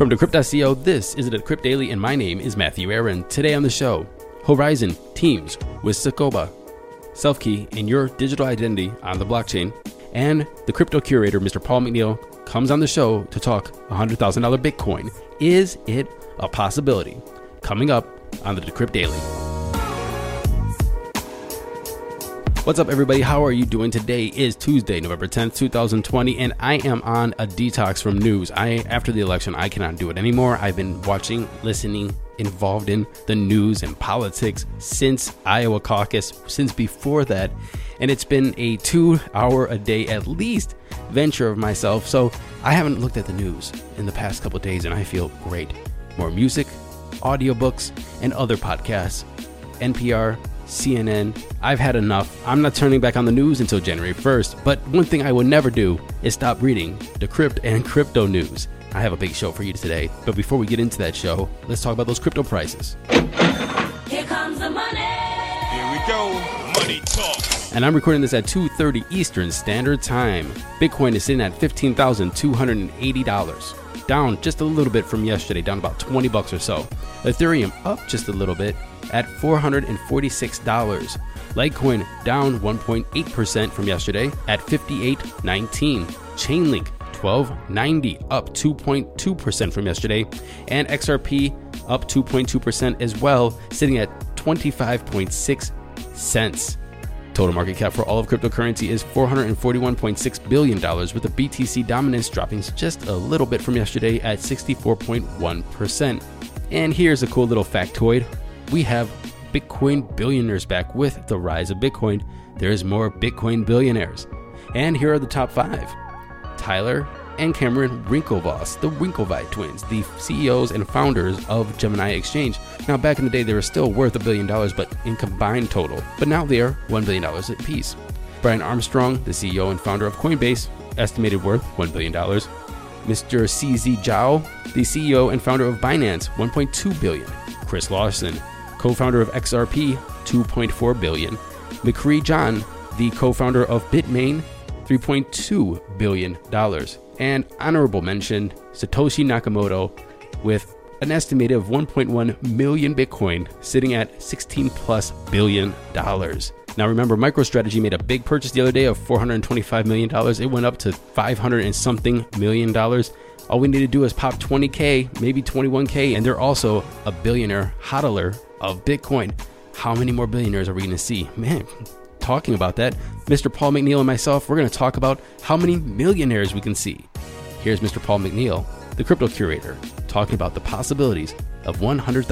From Decrypt.co, this is the Decrypt Daily, and my name is Matthew Aaron. Today on the show, Horizen teams with Sakoba, Selfkey and your digital identity on the blockchain, and the crypto curator, Mr. Paul McNeal, comes on the show to talk $100,000 Bitcoin. Is it a possibility? Coming up on the Decrypt Daily. What's up, everybody? How are you doing? Today is Tuesday, November 10th, 2020, and I am on a detox from news. I after the election, I cannot do it anymore. I've been watching, listening, involved in the news and politics since Iowa caucus, since before that, and it's been a two hour a day at least venture of myself. So I haven't looked at the news in the past couple days, and I feel great. More music, audiobooks, and other podcasts. NPR, CNN. I've had enough. I'm not turning back on the news until January 1st, but one thing I will never do is stop reading the Decrypt and crypto news. I have a big show for you today, but before we get into that show, let's talk about those crypto prices. Here comes the money. Here we go. Money talk. And I'm recording this at 2:30 Eastern Standard Time. Bitcoin is sitting at $15,280, down just a little bit from yesterday, down about 20 bucks or so. Ethereum up just a little bit at $446. Litecoin down 1.8% from yesterday at 58.19. Chainlink 1290 up 2.2% from yesterday and XRP up 2.2% as well sitting at 25.6 cents. Total market cap for all of cryptocurrency is $441.6 billion, with the BTC dominance dropping just a little bit from yesterday at 64.1%. And here's a cool little factoid we have Bitcoin billionaires back with the rise of Bitcoin. There's more Bitcoin billionaires. And here are the top five Tyler and Cameron Winklevoss, the Winklevi twins, the CEOs and founders of Gemini Exchange. Now, back in the day, they were still worth a billion dollars, but in combined total. But now they are $1 billion apiece. Brian Armstrong, the CEO and founder of Coinbase, estimated worth $1 billion. Mr. CZ Zhao, the CEO and founder of Binance, 1.2 billion. Chris Larsen, co-founder of XRP, 2.4 billion. Micree Zhan, the co-founder of Bitmain, 3.2 billion dollars. And honorable mention, Satoshi Nakamoto with an estimated of 1.1 million Bitcoin sitting at 16 plus billion dollars. Now remember, MicroStrategy made a big purchase the other day of 425 million dollars. It went up to 500 and something million dollars. All we need to do is pop 20k, maybe 21k, and they're also a billionaire hodler of Bitcoin. How many more billionaires are we going to see? Man, talking about that, Mr. Paul McNeal and myself, we're going to talk about how many millionaires we can see. Here's Mr. Paul McNeal, the crypto curator, talking about the possibilities of $100,000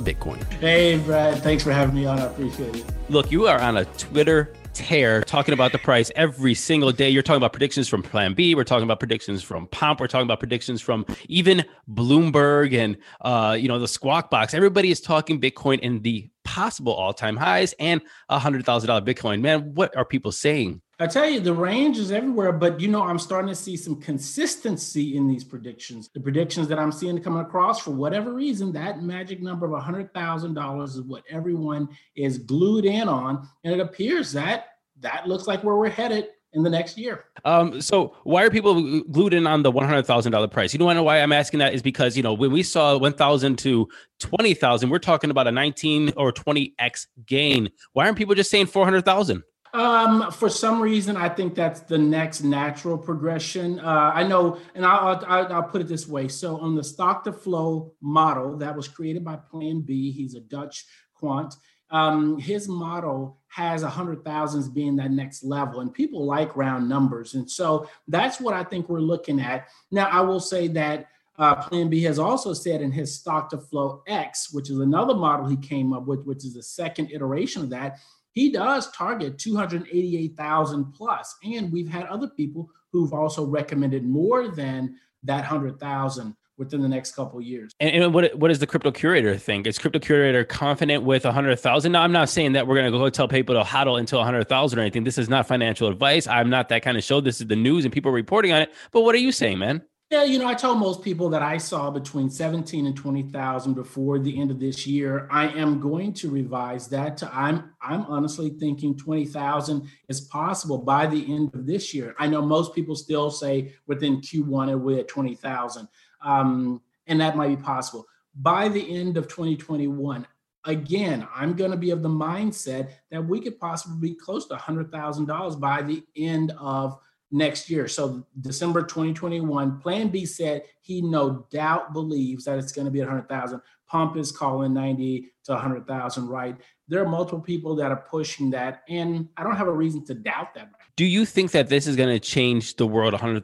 Bitcoin. Hey, Brad. Thanks for having me on. I appreciate it. Look, you are on a Twitter tear talking about the price every single day. You're talking about predictions from Plan B. We're talking about predictions from Pomp. We're talking about predictions from even Bloomberg and uh, you know the Squawk Box. Everybody is talking Bitcoin and the possible all-time highs and a hundred thousand dollar Bitcoin. Man, what are people saying? I tell you, the range is everywhere, but you know, I'm starting to see some consistency in these predictions. The predictions that I'm seeing coming across, for whatever reason, that magic number of $100,000 is what everyone is glued in on. And it appears that that looks like where we're headed in the next year. Um, so why are people glued in on the one hundred thousand dollar price? You know, why I'm asking that is because you know when we saw one thousand to twenty thousand, we're talking about a nineteen or twenty x gain. Why aren't people just saying four hundred thousand? Um, for some reason, I think that's the next natural progression. Uh, I know, and I'll, I'll, I'll put it this way. So, on the stock to flow model that was created by Plan B, he's a Dutch quant. Um, his model has a hundred thousands being that next level, and people like round numbers, and so that's what I think we're looking at. Now, I will say that uh, Plan B has also said in his stock to flow X, which is another model he came up with, which is the second iteration of that he does target 288,000 plus. And we've had other people who've also recommended more than that 100,000 within the next couple years. And, and, what what does the crypto curator think? Is crypto curator confident with a hundred thousand? Now, I'm not saying that we're going to go tell people to hodl until a hundred thousand or anything. This is not financial advice. I'm not that kind of show. This is the news and people are reporting on it. But what are you saying, man? Yeah, you know, I told most people that I saw between 17 and 20,000 before the end of this year. I am going to revise that to I'm I'm honestly thinking 20,000 is possible by the end of this year. I know most people still say within Q1 it will at 20,000. Um, and that might be possible. By the end of 2021, again, I'm going to be of the mindset that we could possibly be close to $100,000 by the end of next year. So December 2021, Plan B said he no doubt believes that it's going to be 100,000. Pomp is calling 90 to 100,000, right? There are multiple people that are pushing that, and I don't have a reason to doubt that. Do you think that this is going to change the world? $100,000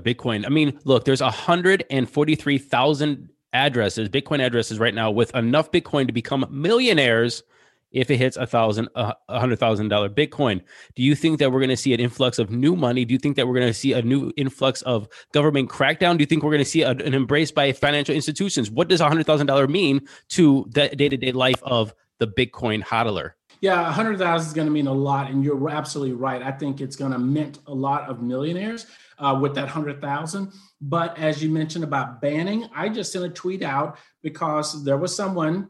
Bitcoin. I mean, look, there's 143,000 addresses, Bitcoin addresses right now, with enough Bitcoin to become millionaires if it hits a thousand, a hundred thousand dollar Bitcoin. Do you think that we're going to see an influx of new money? Do you think that we're going to see a new influx of government crackdown? Do you think we're going to see a, an embrace by financial institutions? What does a hundred thousand dollar mean to the day to day life of the Bitcoin hodler? Yeah, a hundred thousand is going to mean a lot, and you're absolutely right. I think it's going to mint a lot of millionaires uh, with that hundred thousand. But as you mentioned about banning, I just sent a tweet out because there was someone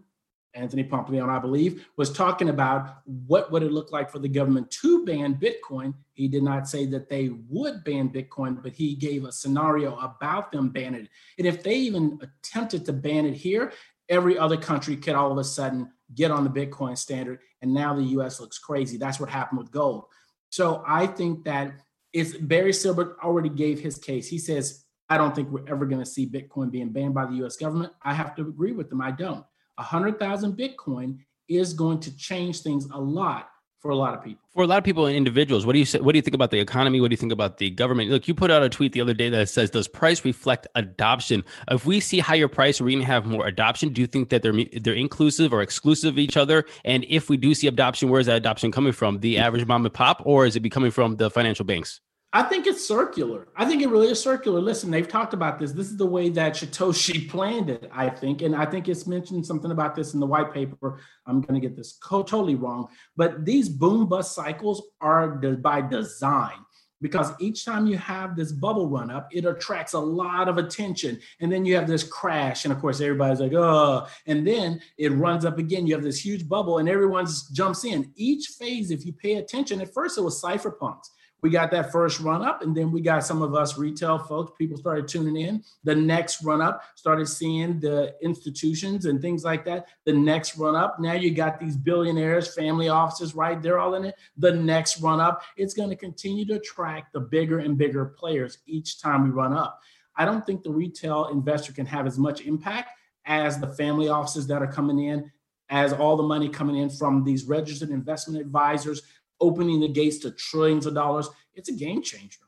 Anthony Pompliano, I believe, was talking about what would it look like for the government to ban Bitcoin. He did not say that they would ban Bitcoin, but he gave a scenario about them banning it. And if they even attempted to ban it here, every other country could all of a sudden get on the Bitcoin standard. And now the US looks crazy. That's what happened with gold. So I think that it's Barry Silbert already gave his case. He says, I don't think we're ever going to see Bitcoin being banned by the US government. I have to agree with him. I don't. 100,000 Bitcoin is going to change things a lot for a lot of people. For a lot of people and individuals, what do you say, what do you think about the economy? What do you think about the government? Look, you put out a tweet the other day that says, "Does price reflect adoption?" If we see higher price, are we going to have more adoption? Do you think that they're they're inclusive or exclusive of each other? And if we do see adoption, where is that adoption coming from? The average mom and pop, or is it be coming from the financial banks? I think it's circular. I think it really is circular. Listen, they've talked about this. This is the way that Satoshi planned it, I think. And I think it's mentioned something about this in the white paper. I'm going to get this totally wrong. But these boom bust cycles are by design because each time you have this bubble run up, it attracts a lot of attention. And then you have this crash. And of course, everybody's like, oh, and then it runs up again. You have this huge bubble and everyone jumps in. Each phase, if you pay attention, at first it was cypherpunks we got that first run up, and then we got some of us retail folks. People started tuning in. The next run up started seeing the institutions and things like that. The next run up, now you got these billionaires, family offices, right? They're all in it. The next run up, it's going to continue to attract the bigger and bigger players each time we run up. I don't think the retail investor can have as much impact as the family offices that are coming in, as all the money coming in from these registered investment advisors opening the gates to trillions of dollars. It's a game changer.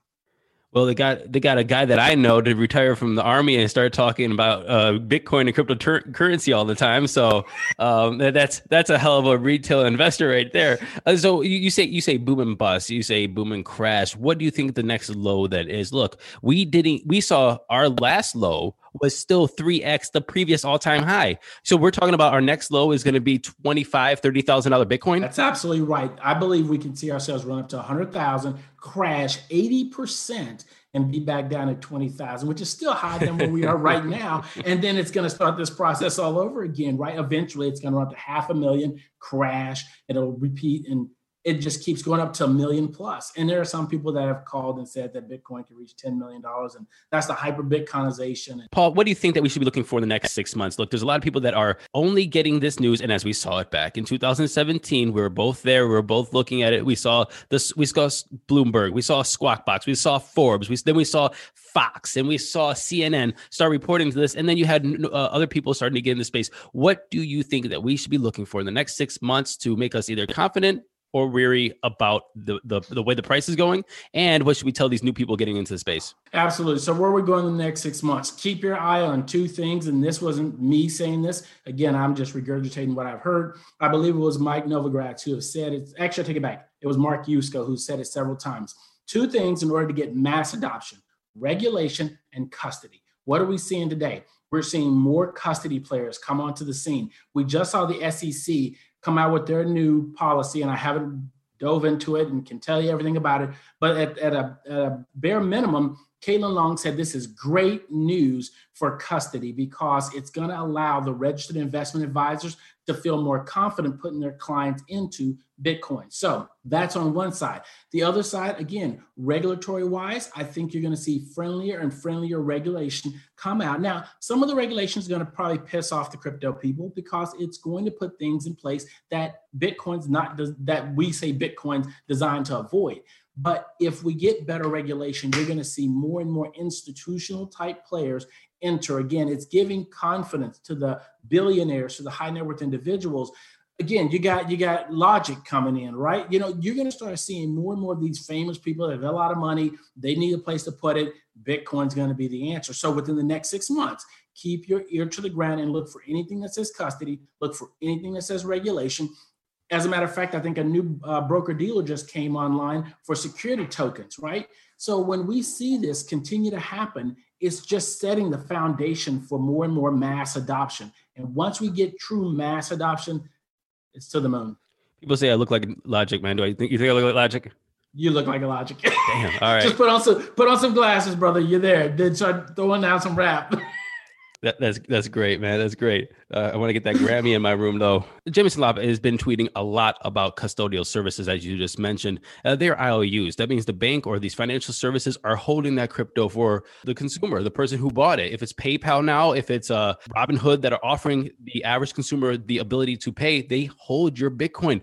Well, they got they got a guy that I know to retire from the army and start talking about uh, Bitcoin and cryptocurrency all the time. So um, that's that's a hell of a retail investor right there. Uh, so you, you, say you say boom and bust, you say boom and crash. What do you think the next low that is? Look, we didn't we saw our last low was still 3x the previous all-time high. So we're talking about our next low is going to be 25, $30,000 Bitcoin. That's absolutely right. I believe we can see ourselves run up to 100,000, crash 80% and be back down at 20,000, which is still higher than where we are right now. And then it's going to start this process all over again, right? Eventually it's going to run up to half a million, crash, it'll repeat and it just keeps going up to a million plus. And there are some people that have called and said that Bitcoin can reach $10 million. And that's the hyper Bitcoinization. Paul, what do you think that we should be looking for in the next six months? Look, there's a lot of people that are only getting this news. And as we saw it back in 2017, we were both there. We were both looking at it. We saw this, we saw Bloomberg, we saw Squawk Box, we saw Forbes, we, then we saw Fox and we saw CNN start reporting to this. And then you had uh, other people starting to get in the space. What do you think that we should be looking for in the next six months to make us either confident or weary about the, the the way the price is going? And what should we tell these new people getting into the space? Absolutely. So where are we going in the next six months? Keep your eye on two things. And this wasn't me saying this. Again, I'm just regurgitating what I've heard. I believe it was Mike Novogratz who said it. Actually, I take it back. It was Mark Yusko who said it several times. Two things in order to get mass adoption: regulation and custody. What are we seeing today? We're seeing more custody players come onto the scene. We just saw the SEC come out with their new policy, and I haven't dove into it and can tell you everything about it. But at, at, a, at a bare minimum, Caitlin Long said this is great news for custody because it's going to allow the registered investment advisors to feel more confident putting their clients into Bitcoin. So that's on one side. The other side, again, regulatory wise, I think you're going to see friendlier and friendlier regulation come out. Now, some of the regulation is going to probably piss off the crypto people because it's going to put things in place that Bitcoin's not that we say Bitcoin's designed to avoid. But if we get better regulation, you're going to see more and more institutional type players enter. Again, it's giving confidence to the billionaires, to the high net worth individuals. Again, you got you got logic coming in, right? You know, you're going to start seeing more and more of these famous people that have a lot of money. They need a place to put it. Bitcoin's going to be the answer. So within the next six months, keep your ear to the ground and look for anything that says custody. Look for anything that says regulation. As a matter of fact, I think a new uh, broker dealer just came online for security tokens, right? So when we see this continue to happen, it's just setting the foundation for more and more mass adoption. And once we get true mass adoption, it's to the moon. People say I look like Logic, man. Do I think you think I look like Logic? You look like a Logic. Damn. All right. just put on some put on some glasses, brother. You're there. Then start throwing down some rap. That, that's that's great, man. That's great. Uh, I want to get that Grammy in my room, though. Jameson Lopp has been tweeting a lot about custodial services, as you just mentioned. Uh, they're IOUs. That means the bank or these financial services are holding that crypto for the consumer, the person who bought it. If it's PayPal now, if it's uh, Robinhood that are offering the average consumer the ability to pay, they hold your Bitcoin.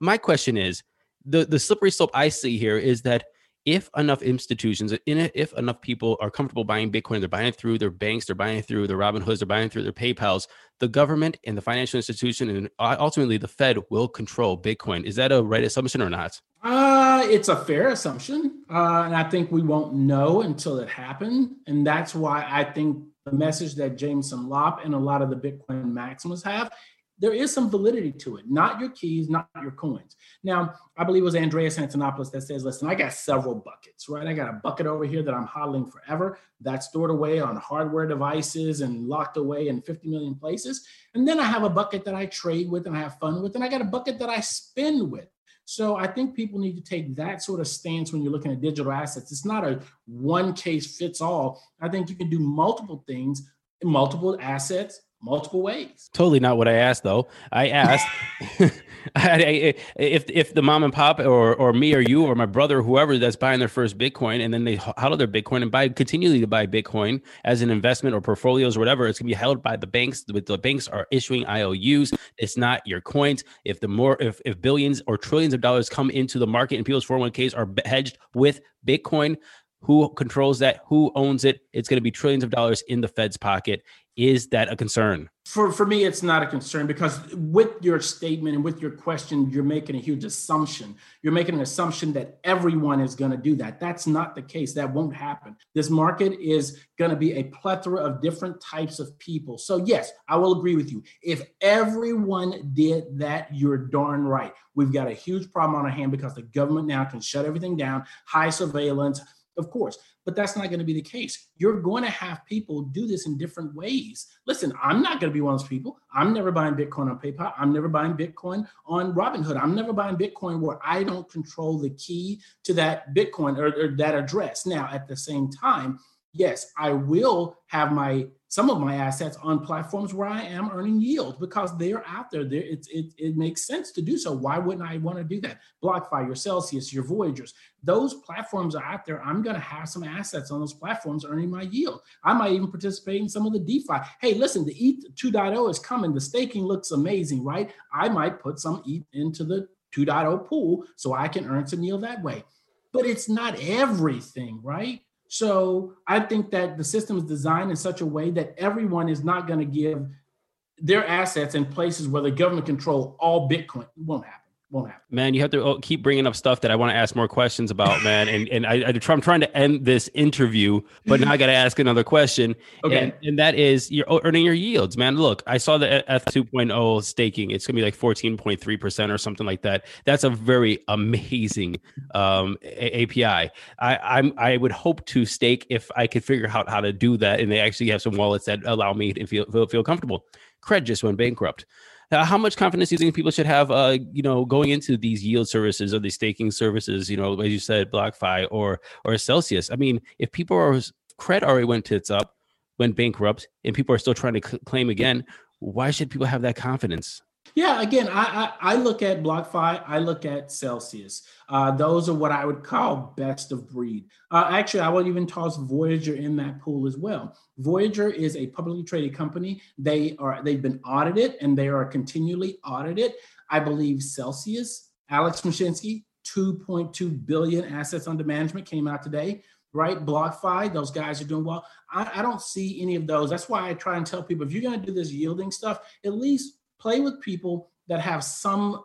My question is, the the slippery slope I see here is that if enough institutions, in it, if enough people are comfortable buying Bitcoin, they're buying it through their banks, they're buying it through their Robinhoods, they're buying through their PayPal's, the government and the financial institution and ultimately the Fed will control Bitcoin. Is that a right assumption or not? Uh, it's a fair assumption. Uh, and I think we won't know until it happens. And that's why I think the message that Jameson Lopp and a lot of the Bitcoin Maximals have there is some validity to it. Not your keys, not your coins. Now, I believe it was Andreas Antonopoulos that says, listen, I got several buckets, right? I got a bucket over here that I'm hodling forever that's stored away on hardware devices and locked away in 50 million places. And then I have a bucket that I trade with and I have fun with. And I got a bucket that I spend with. So I think people need to take that sort of stance when you're looking at digital assets. It's not a one case fits all. I think you can do multiple things, multiple assets, multiple ways. Totally not what I asked, though. I asked I, if if the mom and pop or or me or you or my brother or whoever that's buying their first Bitcoin and then they hodl their Bitcoin and buy continually to buy Bitcoin as an investment or portfolios or whatever, it's gonna be held by the banks. With the banks are issuing IOUs. It's not your coins. If the more if if billions or trillions of dollars come into the market and people's 401ks are hedged with Bitcoin, who controls that? Who owns it? It's going to be trillions of dollars in the Fed's pocket. Is that a concern? For for me, it's not a concern because with your statement and with your question, you're making a huge assumption. You're making an assumption that everyone is going to do that. That's not the case. That won't happen. This market is going to be a plethora of different types of people. So yes, I will agree with you. If everyone did that, you're darn right. We've got a huge problem on our hand because the government now can shut everything down, high surveillance of course, but that's not going to be the case. You're going to have people do this in different ways. Listen, I'm not going to be one of those people. I'm never buying Bitcoin on PayPal. I'm never buying Bitcoin on Robinhood. I'm never buying Bitcoin where I don't control the key to that Bitcoin or, or that address. Now, at the same time, yes, I will have my some of my assets on platforms where I am earning yield because they're out there. There, it, it, it makes sense to do so. Why wouldn't I want to do that? BlockFi, your Celsius, your Voyagers, those platforms are out there. I'm going to have some assets on those platforms earning my yield. I might even participate in some of the DeFi. Hey, listen, the ETH 2.0 is coming. The staking looks amazing, right? I might put some ETH into the 2.0 pool so I can earn some yield that way. But it's not everything, right? So I think that the system is designed in such a way that everyone is not going to give their assets in places where the government control all Bitcoin. It won't happen. Won't happen. Man, you have to oh, keep bringing up stuff that I want to ask more questions about, man. And and I, I I'm trying to end this interview, but now I got to ask another question. Okay. And, and that is you're earning your yields, man. Look, I saw the ETH 2.0 staking. It's gonna be like 14.3 percent or something like that. That's a very amazing um, APY. I, I'm I would hope to stake if I could figure out how to do that, and they actually have some wallets that allow me to feel feel, feel comfortable. Cred just went bankrupt. Uh, how much confidence do you think people should have, uh, you know, going into these yield services or these staking services? You know, as you said, BlockFi or or Celsius. I mean, if people are cred already went tits up, went bankrupt, and people are still trying to claim again, why should people have that confidence? Yeah, again, I, I, I look at BlockFi, I look at Celsius. Uh, those are what I would call best of breed. Uh, actually, I would even toss Voyager in that pool as well. Voyager is a publicly traded company. They are they've been audited and they are continually audited. I believe Celsius, Alex Mashinsky, 2.2 billion assets under management came out today right? BlockFi, those guys are doing well. I, I, don't see any of those. That's why I try and tell people if you're going to do this yielding stuff, at least play with people that have some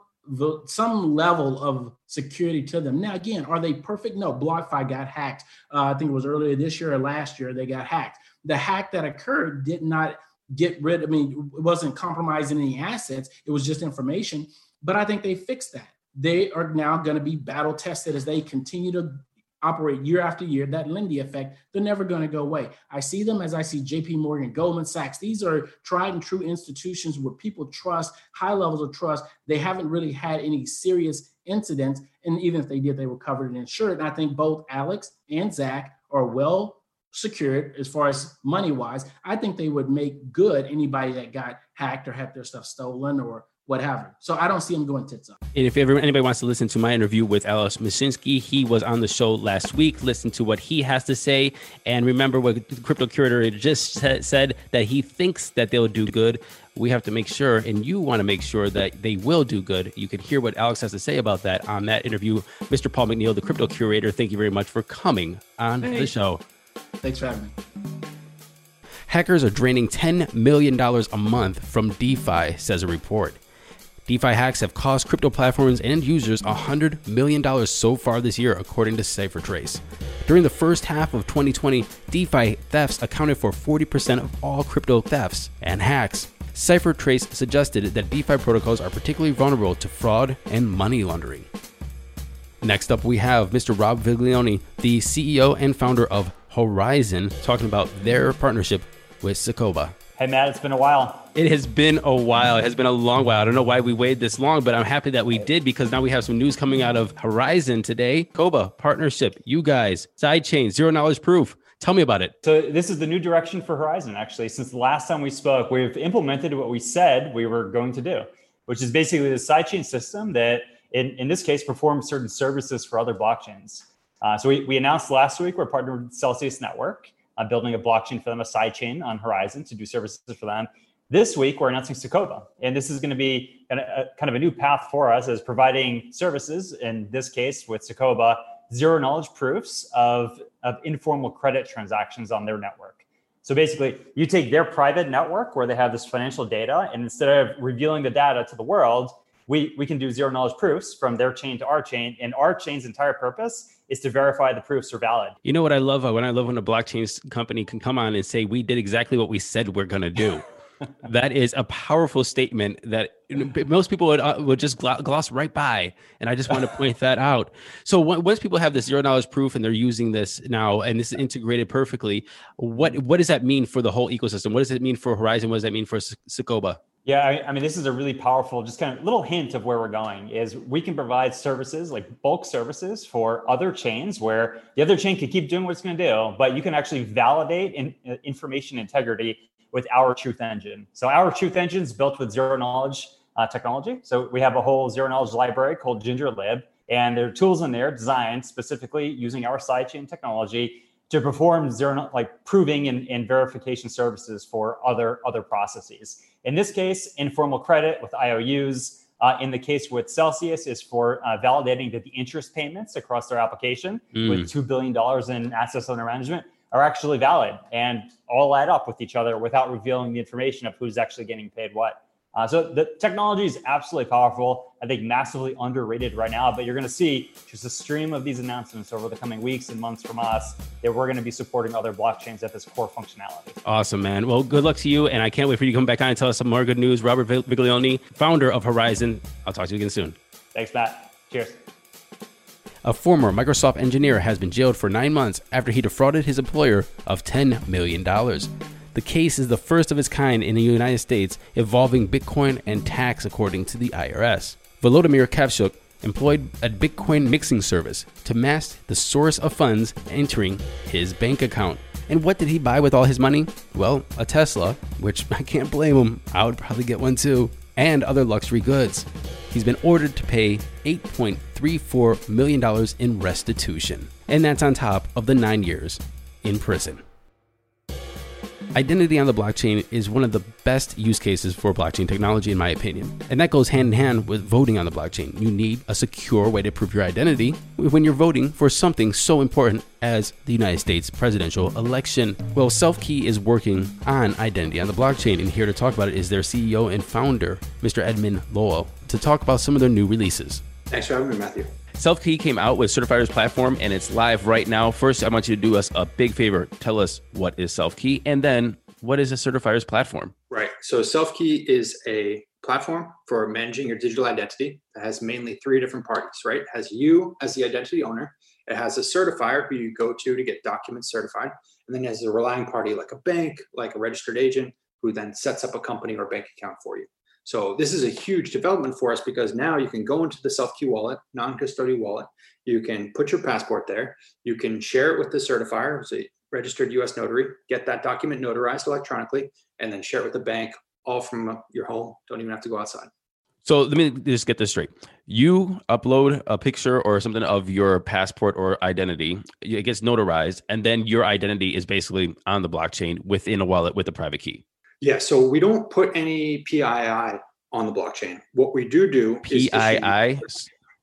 some level of security to them. Now, again, are they perfect? No. BlockFi got hacked. Uh, I think it was earlier this year or last year they got hacked. The hack that occurred did not get rid. I mean, it wasn't compromising any assets. It was just information. But I think they fixed that. They are now going to be battle tested as they continue to operate year after year, that Lindy effect, they're never going to go away. I see them as I see JP Morgan, Goldman Sachs. These are tried and true institutions where people trust, high levels of trust. They haven't really had any serious incidents. And even if they did, they were covered and insured. And I think both Alex and Zach are well secured as far as money wise. I think they would make good anybody that got hacked or had their stuff stolen or whatever. So I don't see him going tits up. And if ever anybody wants to listen to my interview with Alex Mashinsky, he was on the show last week. Listen to what he has to say, and remember what the crypto curator just said that he thinks that they'll do good. We have to make sure, and you want to make sure that they will do good. You can hear what Alex has to say about that on that interview. Mr. Paul McNeal, the crypto curator, thank you very much for coming on hey. the show. Thanks for having me. Hackers are draining $10 million a month from DeFi, says a report. DeFi hacks have cost crypto platforms and users $100 million so far this year, according to CipherTrace. During the first half of 2020, DeFi thefts accounted for 40% of all crypto thefts and hacks. CipherTrace suggested that DeFi protocols are particularly vulnerable to fraud and money laundering. Next up, we have Mr. Rob Viglione, the CEO and founder of Horizen, talking about their partnership with Sacoba. Hey, Matt, it's been a while. It has been a while. It has been a long while. I don't know why we waited this long, but I'm happy that we did because now we have some news coming out of Horizen today. Koba partnership, you guys, sidechain, zero knowledge proof. Tell me about it. So this is the new direction for Horizen, Actually, since the last time we spoke, we've implemented what we said we were going to do, which is basically the sidechain system that, in, in this case, performs certain services for other blockchains. Uh, so we, we announced last week we're partnered with Celsius Network uh, building a blockchain for them, a sidechain on Horizen to do services for them. This week, we're announcing Sacoba, and this is going to be a, kind of a new path for us as providing services. In this case, with Sacoba, zero knowledge proofs of, of informal credit transactions on their network. So basically, you take their private network where they have this financial data, and instead of revealing the data to the world, we, we can do zero knowledge proofs from their chain to our chain. And our chain's entire purpose is to verify the proofs are valid. You know what I love? When I love when a blockchain company can come on and say, we did exactly what we said we're going to do. that is a powerful statement that most people would, uh, would just gloss right by. And I just want to point that out. So once people have this zero knowledge proof and they're using this now, and this is integrated perfectly, what, what does that mean for the whole ecosystem? What does it mean for Horizen? What does that mean for Sacoba? Yeah, I, I, mean, this is a really powerful, just kind of little hint of where we're going. Is we can provide services like bulk services for other chains where the other chain can keep doing what it's going to do, but you can actually validate in, uh, information integrity with our Truth Engine. So our Truth Engine is built with zero knowledge uh, technology. So we have a whole zero knowledge library called GingerLib, and there are tools in there designed specifically using our sidechain technology to perform zero like proving and, and verification services for other other processes. In this case, informal credit with IOUs. Uh, in the case with Celsius, is for uh, validating that the interest payments across their application mm. with two billion dollars in assets under management are actually valid and all add up with each other without revealing the information of who's actually getting paid what. Uh, so the technology is absolutely powerful. I think massively underrated right now, but you're going to see just a stream of these announcements over the coming weeks and months from us that we're going to be supporting other blockchains at this core functionality. Awesome, man. Well, good luck to you, and I can't wait for you to come back on and tell us some more good news. Robert Viglione, founder of Horizen. I'll talk to you again soon. Thanks, Matt. Cheers. A former Microsoft engineer has been jailed for nine months after he defrauded his employer of $10 million. The case is the first of its kind in the United States involving Bitcoin and tax, according to the IRS. Volodymyr Kvashuk employed a Bitcoin mixing service to mask the source of funds entering his bank account. And what did he buy with all his money? Well, a Tesla, which I can't blame him. I would probably get one too, and other luxury goods. He's been ordered to pay $8.34 million in restitution. And that's on top of the nine years in prison. Identity on the blockchain is one of the best use cases for blockchain technology, in my opinion. And that goes hand in hand with voting on the blockchain. You need a secure way to prove your identity when you're voting for something so important as the United States presidential election. Well, SelfKey is working on identity on the blockchain, and here to talk about it is their CEO and founder, Mr. Edmund Lowell, to talk about some of their new releases. Thanks for having me, Matthew. SelfKey came out with Certifiers platform and it's live right now. First, I want you to do us a big favor. Tell us what is SelfKey and then what is a Certifiers platform? Right. So SelfKey is a platform for managing your digital identity that has mainly three different parties, right? It has you as the identity owner. It has a certifier who you go to to get documents certified. And then it has a relying party like a bank, like a registered agent, who then sets up a company or bank account for you. So this is a huge development for us because now you can go into the SelfKey wallet, non-custodial wallet. You can put your passport there. You can share it with the certifier, a registered U.S. notary. Get that document notarized electronically, and then share it with the bank, all from your home. Don't even have to go outside. So let me just get this straight. You upload a picture or something of your passport or identity. It gets notarized, and then your identity is basically on the blockchain within a wallet with a private key. Yeah, so we don't put any PII on the blockchain. What we do do is PII.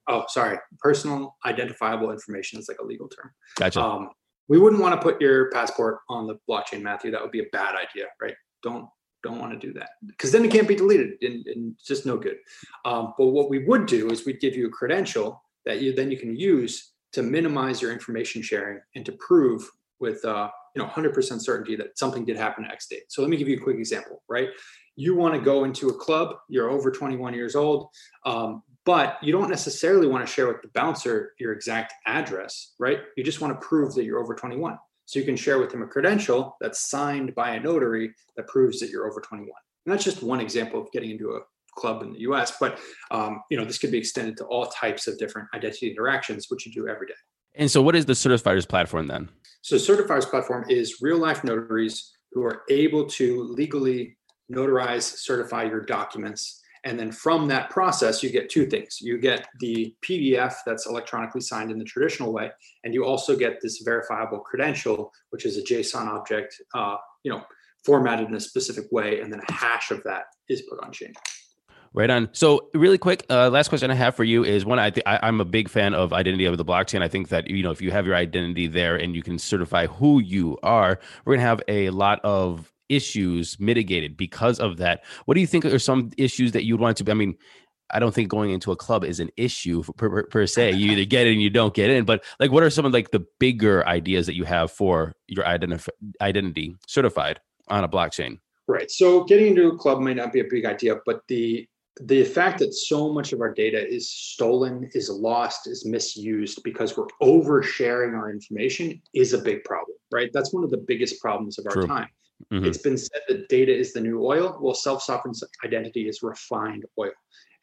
oh, sorry, personal identifiable information is like a legal term. Gotcha. Um, we wouldn't want to put your passport on the blockchain, Matthew. That would be a bad idea, right? Don't don't want to do that because then it can't be deleted and, and it's just no good. Um, but what we would do is we'd give you a credential that you then you can use to minimize your information sharing and to prove with uh, you know 100% certainty that something did happen X date. So let me give you a quick example, right? You want to go into a club, you're over 21 years old, um, but you don't necessarily want to share with the bouncer your exact address, right? You just want to prove that you're over 21. So you can share with him a credential that's signed by a notary that proves that you're over 21. And that's just one example of getting into a club in the US, but um, you know this could be extended to all types of different identity interactions, which you do every day. And so, what is the Certifiers platform then? So, Certifiers platform is real life notaries who are able to legally notarize, certify your documents. And then from that process, you get two things. You get the PDF that's electronically signed in the traditional way, and you also get this verifiable credential, which is a JSON object, uh, you know, formatted in a specific way, and then a hash of that is put on chain. Right on. So, really quick, uh, last question I have for you is one. I, th- I am a big fan of identity of the blockchain. I think that you know if you have your identity there and you can certify who you are, we're gonna have a lot of issues mitigated because of that. What do you think are some issues that you'd want to? I mean, I don't think going into a club is an issue per, per, per se. You either get in, you don't get in. But like, what are some of like the bigger ideas that you have for your identif- identity certified on a blockchain? Right. So getting into a club might not be a big idea, but the the fact that so much of our data is stolen, is lost, is misused because we're oversharing our information is a big problem, right? That's one of the biggest problems of our True. time. Mhm. It's been said that data is the new oil. Well, self sovereign identity is refined oil.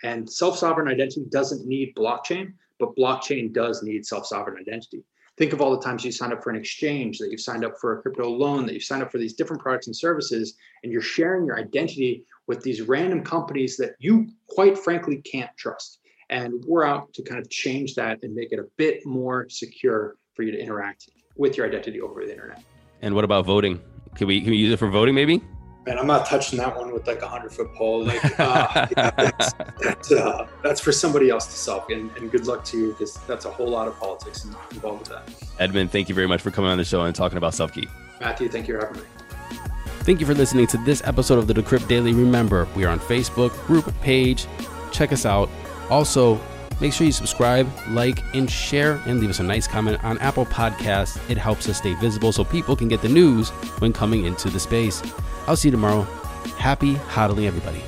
And self sovereign identity doesn't need blockchain, but blockchain does need self sovereign identity. Think of all the times you signed up for an exchange, that you've signed up for a crypto loan, that you've signed up for these different products and services, and you're sharing your identity with these random companies that you quite frankly can't trust. And we're out to kind of change that and make it a bit more secure for you to interact with your identity over the internet. And what about voting? Can we can we use it for voting? Maybe. Man, I'm not touching that one with like a hundred foot pole. Like uh, yeah, that's, that's, uh, that's for somebody else to solve. And, and good luck to you because that's a whole lot of politics involved with that. Edmund, thank you very much for coming on the show and talking about SelfKey. Matthew, thank you for having me. Thank you for listening to this episode of the Decrypt Daily. Remember, we are on Facebook, group page. Check us out. Also, make sure you subscribe, like, and share, and leave us a nice comment on Apple Podcasts. It helps us stay visible so people can get the news when coming into the space. I'll see you tomorrow. Happy hodling, everybody.